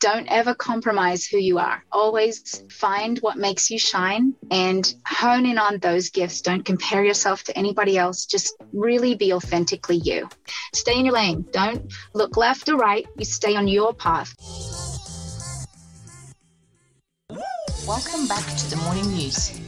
Don't ever compromise who you are. Always find what makes you shine and hone in on those gifts. Don't compare yourself to anybody else. Just really be authentically you. Stay in your lane. Don't look left or right. You stay on your path. Welcome back to the Morning Muse.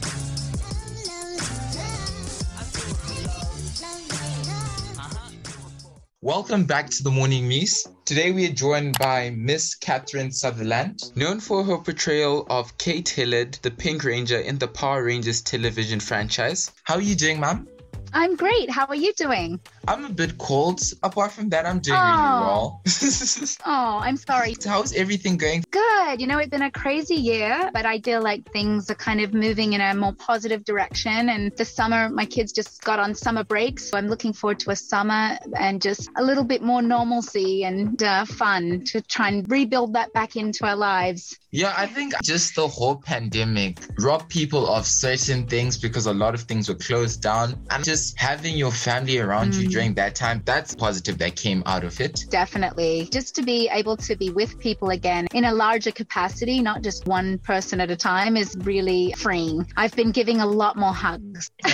Welcome back to the Morning Muse. Today we are joined by Miss Catherine Sutherland, known for her portrayal of Kate Hillard, the Pink Ranger in the Power Rangers television franchise. How are you doing, ma'am? I'm great. How are you doing? I'm a bit cold. Apart from that, I'm doing oh. really well. oh, I'm sorry. So how's everything going? Good. You know, it's been a crazy year, but I feel like things are kind of moving in a more positive direction. And the summer, my kids just got on summer break. So I'm looking forward to a summer and just a little bit more normalcy and uh, fun to try and rebuild that back into our lives. Yeah, I think just the whole pandemic robbed people of certain things because a lot of things were closed down. And just having your family around mm. you during that time, that's positive that came out of it. Definitely. Just to be able to be with people again in a larger capacity, not just one person at a time, is really freeing. I've been giving a lot more hugs.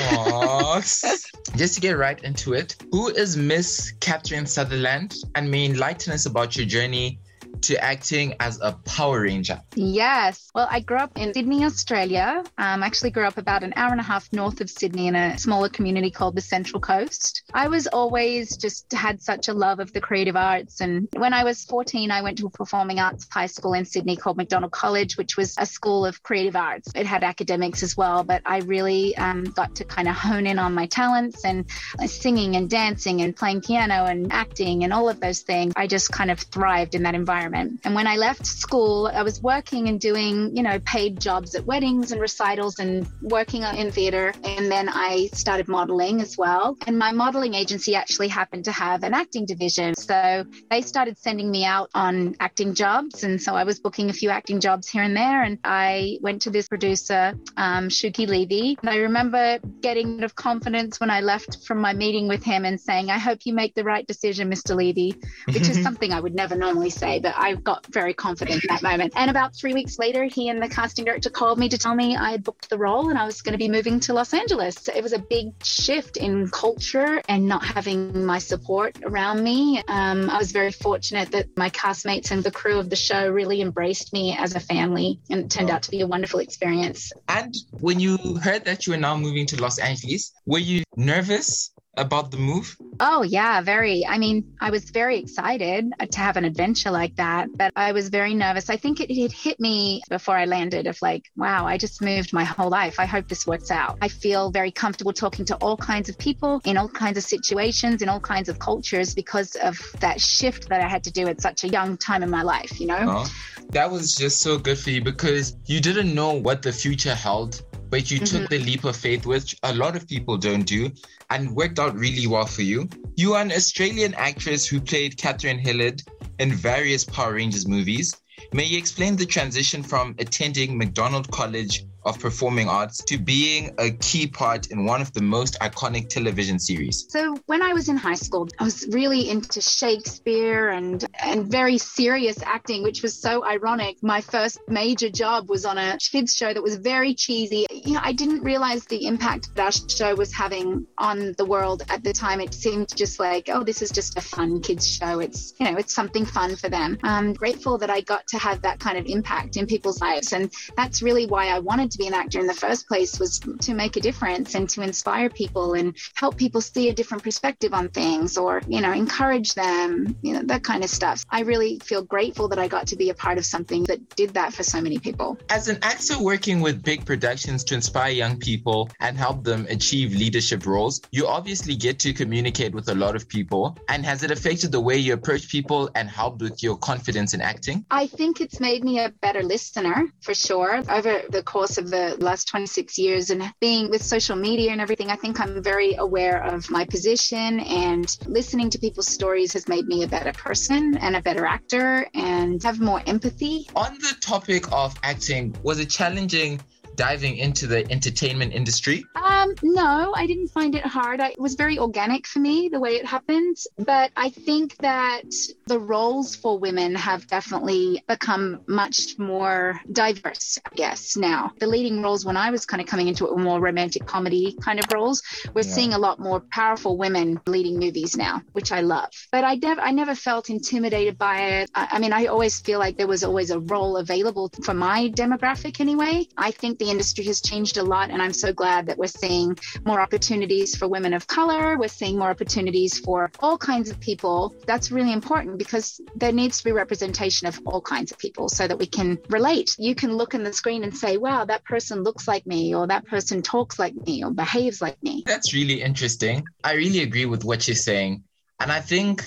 just to get right into it, who is Miss Catherine Sutherland? And may enlighten us about your journey to acting as a Power Ranger? Yes. Well, I grew up in Sydney, Australia. Um, actually grew up about an hour and a half north of Sydney in a smaller community called the Central Coast. I was always just had such a love of the creative arts. And when I was 14, I went to a performing arts high school in Sydney called McDonald College, which was a school of creative arts. It had academics as well, but I really um, got to kind of hone in on my talents and uh, singing and dancing and playing piano and acting and all of those things. I just kind of thrived in that environment environment. And when I left school, I was working and doing, you know, paid jobs at weddings and recitals and working in theater. And then I started modeling as well. And my modeling agency actually happened to have an acting division. So they started sending me out on acting jobs. And so I was booking a few acting jobs here and there. And I went to this producer, um, Shuki Levy. And I remember getting out of confidence when I left from my meeting with him and saying, I hope you make the right decision, Mr. Levy, which is something I would never normally say, but I got very confident in that moment. And about three weeks later, he and the casting director called me to tell me I had booked the role and I was going to be moving to Los Angeles. So it was a big shift in culture and not having my support around me. Um, I was very fortunate that my castmates and the crew of the show really embraced me as a family and it turned out to be a wonderful experience. And when you heard that you were now moving to Los Angeles, were you nervous about the move? Oh, yeah, very. I mean, I was very excited to have an adventure like that, but I was very nervous. I think it, it hit me before I landed of like, wow, I just moved my whole life. I hope this works out. I feel very comfortable talking to all kinds of people in all kinds of situations, in all kinds of cultures because of that shift that I had to do at such a young time in my life, you know? Oh, that was just so good for you because you didn't know what the future held but you mm-hmm. took the leap of faith, which a lot of people don't do, and worked out really well for you. You are an Australian actress who played Katherine Hillard in various Power Rangers movies. May you explain the transition from attending McDonald College of performing arts to being a key part in one of the most iconic television series? So when I was in high school, I was really into Shakespeare and and very serious acting, which was so ironic. My first major job was on a kids show that was very cheesy. You know, I didn't realize the impact that our show was having on the world at the time. It seemed just like, oh, this is just a fun kids show. It's you know, it's something fun for them. I'm grateful that I got to have that kind of impact in people's lives, and that's really why I wanted to to be an actor in the first place was to make a difference and to inspire people and help people see a different perspective on things or, you know, encourage them, you know, that kind of stuff. I really feel grateful that I got to be a part of something that did that for so many people. As an actor working with big productions to inspire young people and help them achieve leadership roles, you obviously get to communicate with a lot of people. And has it affected the way you approach people and helped with your confidence in acting? I think it's made me a better listener for sure. Over the course of the last 26 years and being with social media and everything, I think I'm very aware of my position and listening to people's stories has made me a better person and a better actor and have more empathy. On the topic of acting, was it challenging diving into the entertainment industry? Um, no, I didn't find it hard. I, it was very organic for me the way it happened. But I think that the roles for women have definitely become much more diverse, I guess, now. The leading roles when I was kind of coming into it were more romantic comedy kind of roles. We're yeah. seeing a lot more powerful women leading movies now, which I love. But I never I never felt intimidated by it. I, I mean, I always feel like there was always a role available for my demographic anyway. I think the industry has changed a lot and I'm so glad that we're seeing more opportunities for women of color. We're seeing more opportunities for all kinds of people. That's really important because there needs to be representation of all kinds of people so that we can relate. You can look in the screen and say, wow, that person looks like me, or that person talks like me, or behaves like me. That's really interesting. I really agree with what you're saying. And I think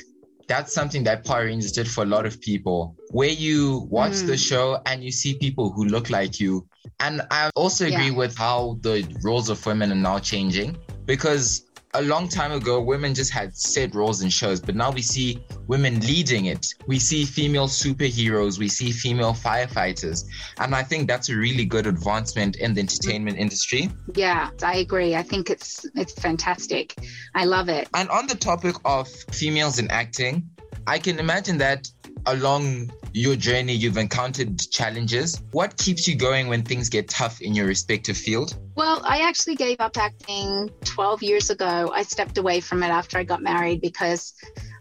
that's something that Power Rangers did for a lot of people, where you watch mm. the show and you see people who look like you. And I also agree yeah. with how the roles of women are now changing because a long time ago, women just had set roles in shows, but now we see women leading it. We see female superheroes, we see female firefighters. And I think that's a really good advancement in the entertainment industry. Yeah, I agree. I think it's it's fantastic. I love it. And on the topic of females in acting, I can imagine that along your journey, you've encountered challenges. What keeps you going when things get tough in your respective field? Well, I actually gave up acting 12 years ago. I stepped away from it after I got married because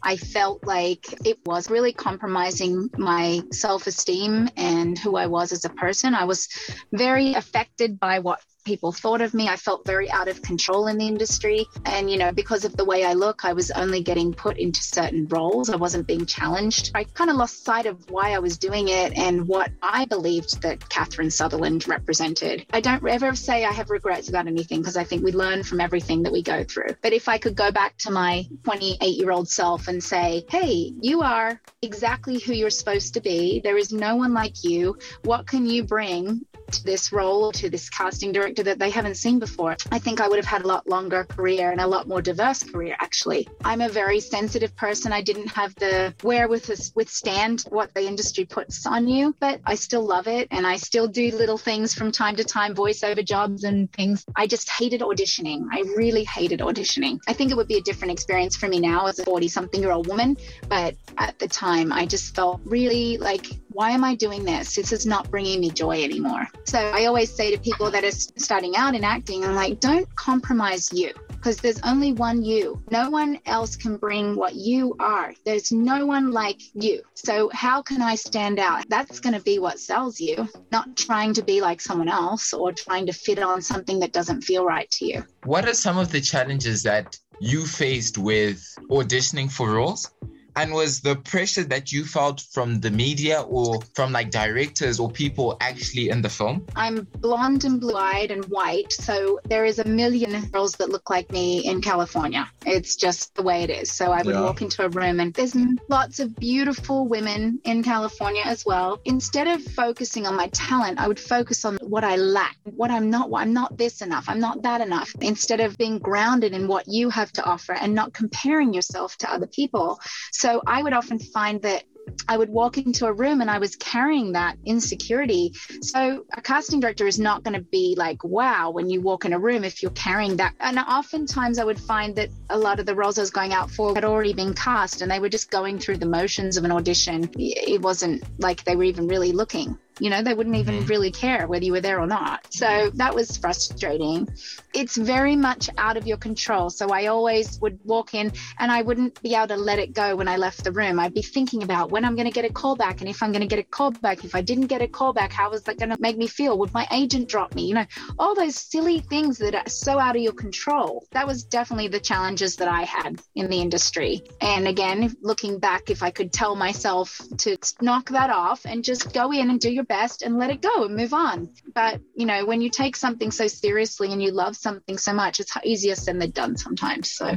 I felt like it was really compromising my self esteem and who I was as a person. I was very affected by what people thought of me. I felt very out of control in the industry. And, you know, because of the way I look, I was only getting put into certain roles. I wasn't being challenged. I kind of lost sight of why I was doing it and what I believed that Catherine Sutherland represented. I don't ever say I have regrets about anything because I think we learn from everything that we go through. But if I could go back to my 28 year old self and say, hey, you are exactly who you're supposed to be, there is no one like you. What can you bring to this role, to this casting director that they haven't seen before, I think I would have had a lot longer career and a lot more diverse career, actually. I'm a very sensitive person. I didn't have the wherewithal withstand what the industry puts on you, but I still love it. And I still do little things from time to time, voiceover jobs and things. I just hated auditioning. I really hated auditioning. I think it would be a different experience for me now as a 40 something year old woman. But at the time, I just felt really like, why am I doing this? This is not bringing me joy anymore. So I always say to people that are starting out in acting, I'm like, don't compromise you because there's only one you. No one else can bring what you are. There's no one like you. So how can I stand out? That's going to be what sells you, not trying to be like someone else or trying to fit on something that doesn't feel right to you. What are some of the challenges that you faced with auditioning for roles? And was the pressure that you felt from the media or from like directors or people actually in the film? I'm blonde and blue eyed and white. So there is a million girls that look like me in California. It's just the way it is. So I would yeah. walk into a room and there's lots of beautiful women in California as well. Instead of focusing on my talent, I would focus on what I lack, what I'm not, I'm not this enough, I'm not that enough. Instead of being grounded in what you have to offer and not comparing yourself to other people. So so I would often find that I would walk into a room and I was carrying that insecurity. So a casting director is not going to be like, wow, when you walk in a room if you're carrying that. And oftentimes I would find that a lot of the roles I was going out for had already been cast and they were just going through the motions of an audition. It wasn't like they were even really looking. You know, they wouldn't even mm-hmm. really care whether you were there or not. So that was frustrating. It's very much out of your control. So I always would walk in and I wouldn't be able to let it go when I left the room. I'd be thinking about when I'm going to get a call back and if I'm going to get a call back. If I didn't get a call back, how was that going to make me feel? Would my agent drop me? You know, all those silly things that are so out of your control. That was definitely the challenges that I had in the industry. And again, looking back, if I could tell myself to knock that off and just go in and do your best and let it go and move on. But, you know, when you take something so seriously and you love something so much, it's easier said than done sometimes. So,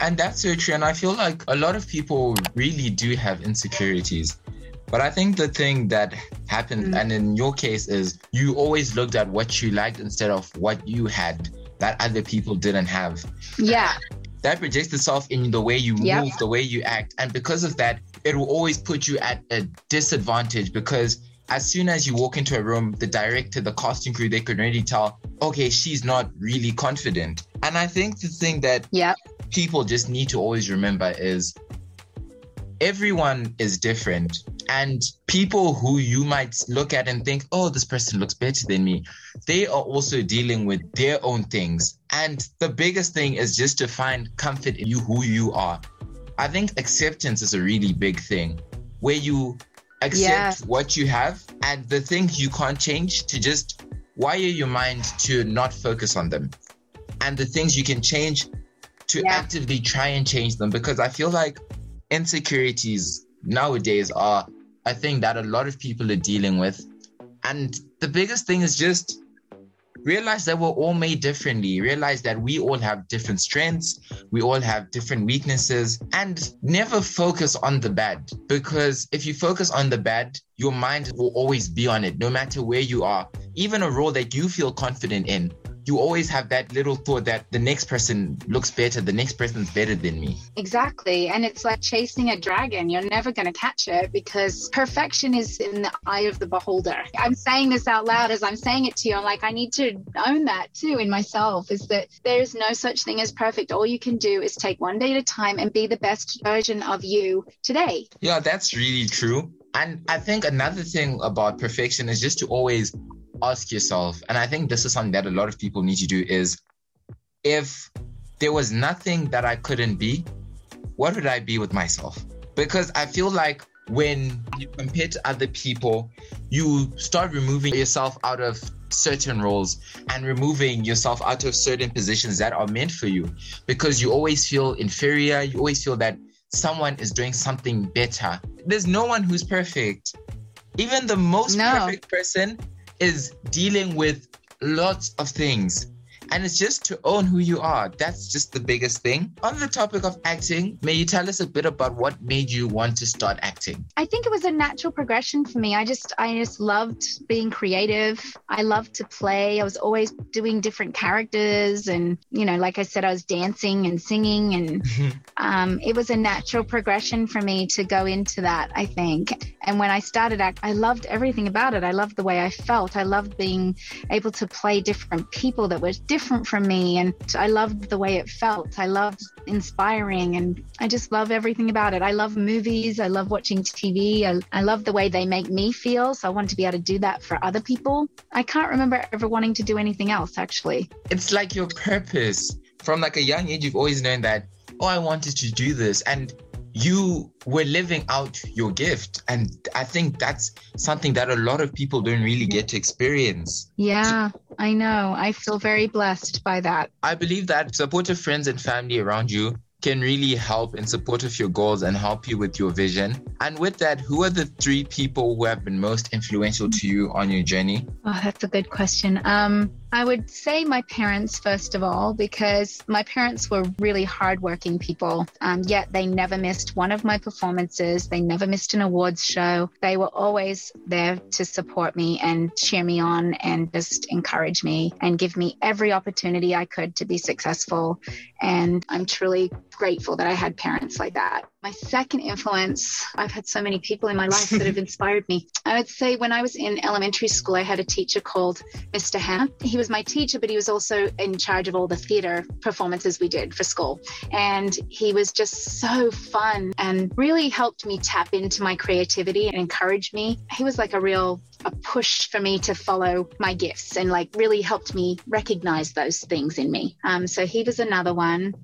and that's so true. And I feel like a lot of people really do have insecurities. But I think the thing that happened, mm and in your case, is you always looked at what you liked instead of what you had that other people didn't have. Yeah. That projects itself in the way you yep. move, the way you act. And because of that, it will always put you at a disadvantage because as soon as you walk into a room, the director, the casting crew, they can already tell, okay, she's not really confident. And I think the thing that Yeah. people just need to always remember is everyone is different. And people who you might look at and think, oh, this person looks better than me, they are also dealing with their own things. And the biggest thing is just to find comfort in you, who you are. I think acceptance is a really big thing where you accept Yeah. what you have and the things you can't change to just wire your mind to not focus on them. And the things you can change to Yeah. actively try and change them because I feel like insecurities nowadays are a thing that a lot of people are dealing with. And the biggest thing is just realize that we're all made differently. Realize that we all have different strengths, we all have different weaknesses, and never focus on the bad. Because if you focus on the bad, your mind will always be on it, no matter where you are. Even a role that you feel confident in, you always have that little thought that the next person looks better, the next person's better than me. Exactly. And it's like chasing a dragon. You're never going to catch it because perfection is in the eye of the beholder. I'm saying this out loud as I'm saying it to you. I'm like, I need to own that too in myself is that there's no such thing as perfect. All you can do is take one day at a time and be the best version of you today. Yeah, that's really true. And I think another thing about perfection is just to always ask yourself, and I think this is something that a lot of people need to do is if there was nothing that I couldn't be, what would I be with myself? Because I feel like when you compare to other people, you start removing yourself out of certain roles and removing yourself out of certain positions that are meant for you because you always feel inferior. You always feel that someone is doing something better. There's no one who's perfect. Even the most No. perfect person is dealing with lots of things. And it's just to own who you are. That's just the biggest thing. On the topic of acting, may you tell us a bit about what made you want to start acting? I think it was a natural progression for me. I just I just loved being creative. I loved to play. I was always doing different characters and you know, like I said, I was dancing and singing and um, it was a natural progression for me to go into that, I think. And when I started act, I loved everything about it. I loved the way I felt. I loved being able to play different people that were different from me. And I loved the way it felt. I loved inspiring and I just love everything about it. I love movies. I love watching TV. I, I love the way they make me feel. So I want to be able to do that for other people. I can't remember ever wanting to do anything else, actually. it's like your purpose from like a young age you've always known that oh i wanted to do this and you were living out your gift and i think that's something that a lot of people don't really get to experience Yeah, I know. I feel very blessed by that. i believe that supportive friends and family around you can really help in support of your goals and help you with your vision and with that who are the three people who have been most influential to you on your journey Oh, that's a good question. Um, I would say my parents, first of all, because my parents were really hardworking people. Um, yet they never missed one of my performances. They never missed an awards show. They were always there to support me and cheer me on and just encourage me and give me every opportunity I could to be successful. And I'm truly grateful that I had parents like that. My second influence, I've had so many people in my life that have inspired me. I would say when I was in elementary school, I had a teacher called Mr. Hannah. He was my teacher, but he was also in charge of all the theater performances we did for school. And he was just so fun and really helped me tap into my creativity and encourage me. He was like a real a push for me to follow my gifts and like really helped me recognize those things in me. Um, so he was another one.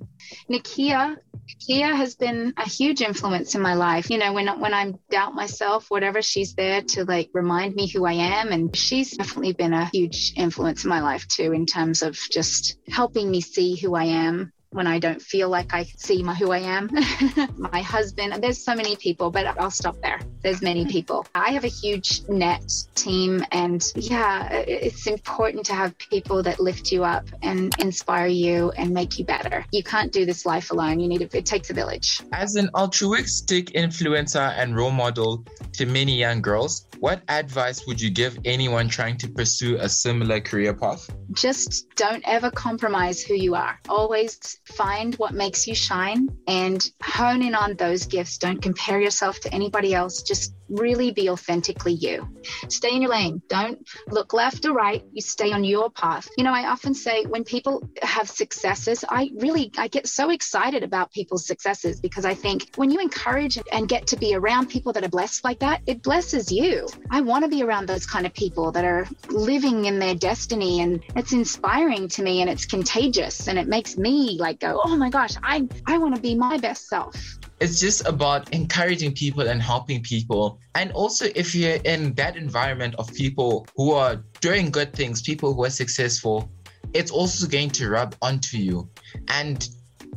Nakia, Nakia has been a huge influence in my life. You know, when when I doubt myself, whatever, she's there to like remind me who I am, and she's definitely been a huge influence in my life too, in terms of just helping me see who I am when I don't feel like I see my who I am. my husband, there's so many people, but I'll stop there. There's many people. I have a huge net team and yeah, it's important to have people that lift you up and inspire you and make you better. You can't do this life alone. You need it, it takes a village. As an altruistic influencer and role model to many young girls, what advice would you give anyone trying to pursue a similar career path? Just don't ever compromise who you are. Always find what makes you shine and hone in on those gifts. Don't compare yourself to anybody else. Just really be authentically you. Stay in your lane. Don't look left or right. You stay on your path. You know, I often say when people have successes, I really I get so excited about people's successes because I think when you encourage and get to be around people that are blessed like that, it blesses you. I want to be around those kind of people that are living in their destiny and it's inspiring to me and it's contagious and it makes me like go, "Oh my gosh, I I want to be my best self." It's just about encouraging people and helping people. And also, if you're in that environment of people who are doing good things, people who are successful, it's also going to rub onto you. And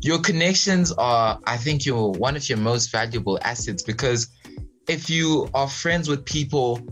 your connections are, I think, you're one of your most valuable assets because if you are friends with people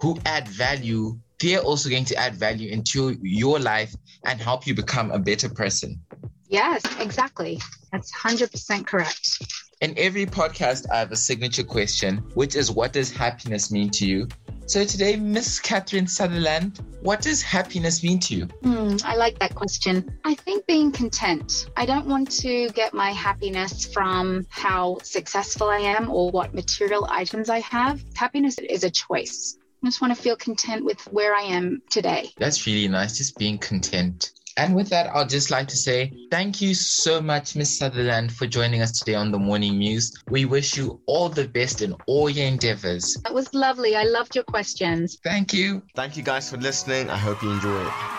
who add value, they're also going to add value into your life and help you become a better person. Yes, exactly. That's 100% correct. In every podcast, I have a signature question, which is what does happiness mean to you? So today, Miss Catherine Sutherland, what does happiness mean to you? Mm, I like that question. I think being content. I don't want to get my happiness from how successful I am or what material items I have. Happiness is a choice. I just want to feel content with where I am today. That's really nice, just being content. And with that, I'd just like to say thank you so much, Miss Sutherland, for joining us today on the Morning Muse. We wish you all the best in all your endeavors. That was lovely. I loved your questions. Thank you. Thank you guys for listening. I hope you enjoy it.